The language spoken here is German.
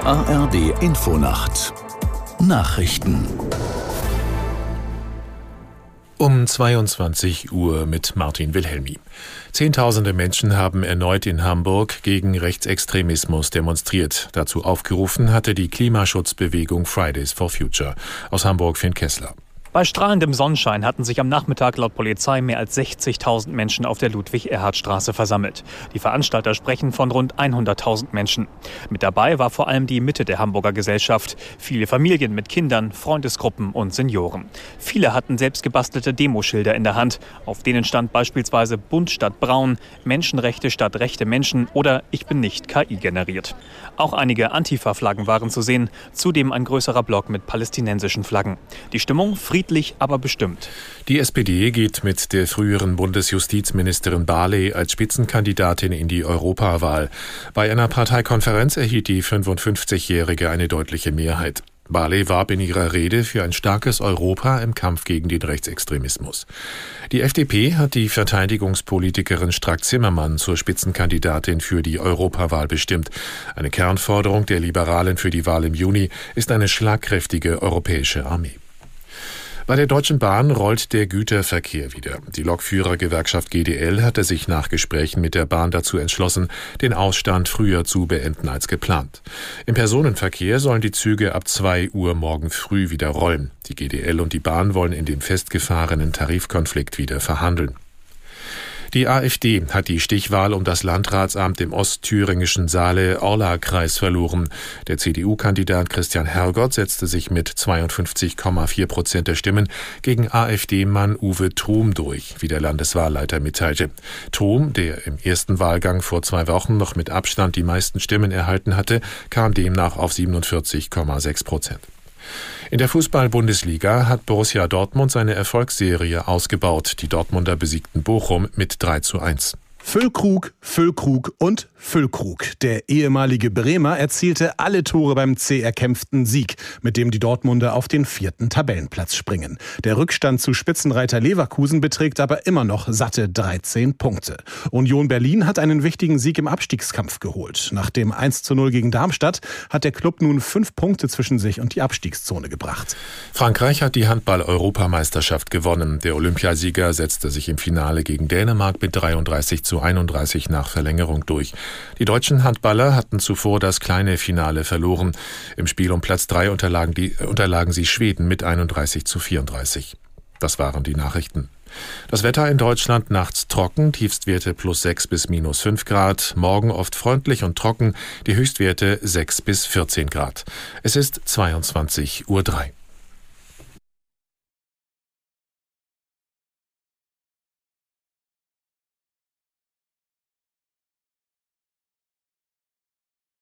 ARD Infonacht Nachrichten um 22 Uhr mit Martin Wilhelmi. Zehntausende Menschen haben erneut in Hamburg gegen Rechtsextremismus demonstriert. Dazu aufgerufen hatte die Klimaschutzbewegung Fridays for Future. Aus Hamburg Finn Kessler. Bei strahlendem Sonnenschein hatten sich am Nachmittag laut Polizei mehr als 60.000 Menschen auf der Ludwig-Erhard-Straße versammelt. Die Veranstalter sprechen von rund 100.000 Menschen. Mit dabei war vor allem die Mitte der Hamburger Gesellschaft. Viele Familien mit Kindern, Freundesgruppen und Senioren. Viele hatten selbst gebastelte Demoschilder in der Hand. Auf denen stand beispielsweise Bunt statt Braun, Menschenrechte statt rechte Menschen oder Ich bin nicht KI generiert. Auch einige Antifa-Flaggen waren zu sehen, zudem ein größerer Block mit palästinensischen Flaggen. Die Stimmung aber bestimmt. Die SPD geht mit der früheren Bundesjustizministerin Barley als Spitzenkandidatin in die Europawahl. Bei einer Parteikonferenz erhielt die 55-Jährige eine deutliche Mehrheit. Barley warb in ihrer Rede für ein starkes Europa im Kampf gegen den Rechtsextremismus. Die FDP hat die Verteidigungspolitikerin Strack-Zimmermann zur Spitzenkandidatin für die Europawahl bestimmt. Eine Kernforderung der Liberalen für die Wahl im Juni ist eine schlagkräftige europäische Armee. Bei der Deutschen Bahn rollt der Güterverkehr wieder. Die Lokführergewerkschaft GDL hatte sich nach Gesprächen mit der Bahn dazu entschlossen, den Ausstand früher zu beenden als geplant. Im Personenverkehr sollen die Züge ab 2 Uhr morgen früh wieder rollen. Die GDL und die Bahn wollen in dem festgefahrenen Tarifkonflikt wieder verhandeln. Die AfD hat die Stichwahl um das Landratsamt im ostthüringischen Saale-Orla-Kreis verloren. Der CDU-Kandidat Christian Hergott setzte sich mit 52,4 Prozent der Stimmen gegen AfD-Mann Uwe Trom durch, wie der Landeswahlleiter mitteilte. Trom, der im ersten Wahlgang vor zwei Wochen noch mit Abstand die meisten Stimmen erhalten hatte, kam demnach auf 47,6 Prozent. In der Fußball-Bundesliga hat Borussia Dortmund seine Erfolgsserie ausgebaut. Die Dortmunder besiegten Bochum mit 3 zu 1. Füllkrug, Füllkrug und Füllkrug. Der ehemalige Bremer erzielte alle Tore beim C erkämpften Sieg, mit dem die Dortmunder auf den vierten Tabellenplatz springen. Der Rückstand zu Spitzenreiter Leverkusen beträgt aber immer noch satte 13 Punkte. Union Berlin hat einen wichtigen Sieg im Abstiegskampf geholt. Nach dem 1 zu 0 gegen Darmstadt hat der Club nun fünf Punkte zwischen sich und die Abstiegszone gebracht. Frankreich hat die Handball-Europameisterschaft gewonnen. Der Olympiasieger setzte sich im Finale gegen Dänemark mit 33 zu 31 nach Verlängerung durch. Die deutschen Handballer hatten zuvor das kleine Finale verloren. Im Spiel um Platz 3 unterlagen, die, unterlagen sie Schweden mit 31 zu 34. Das waren die Nachrichten. Das Wetter in Deutschland nachts trocken, Tiefstwerte plus 6 bis minus 5 Grad, morgen oft freundlich und trocken, die Höchstwerte 6 bis 14 Grad. Es ist 22.03 Uhr.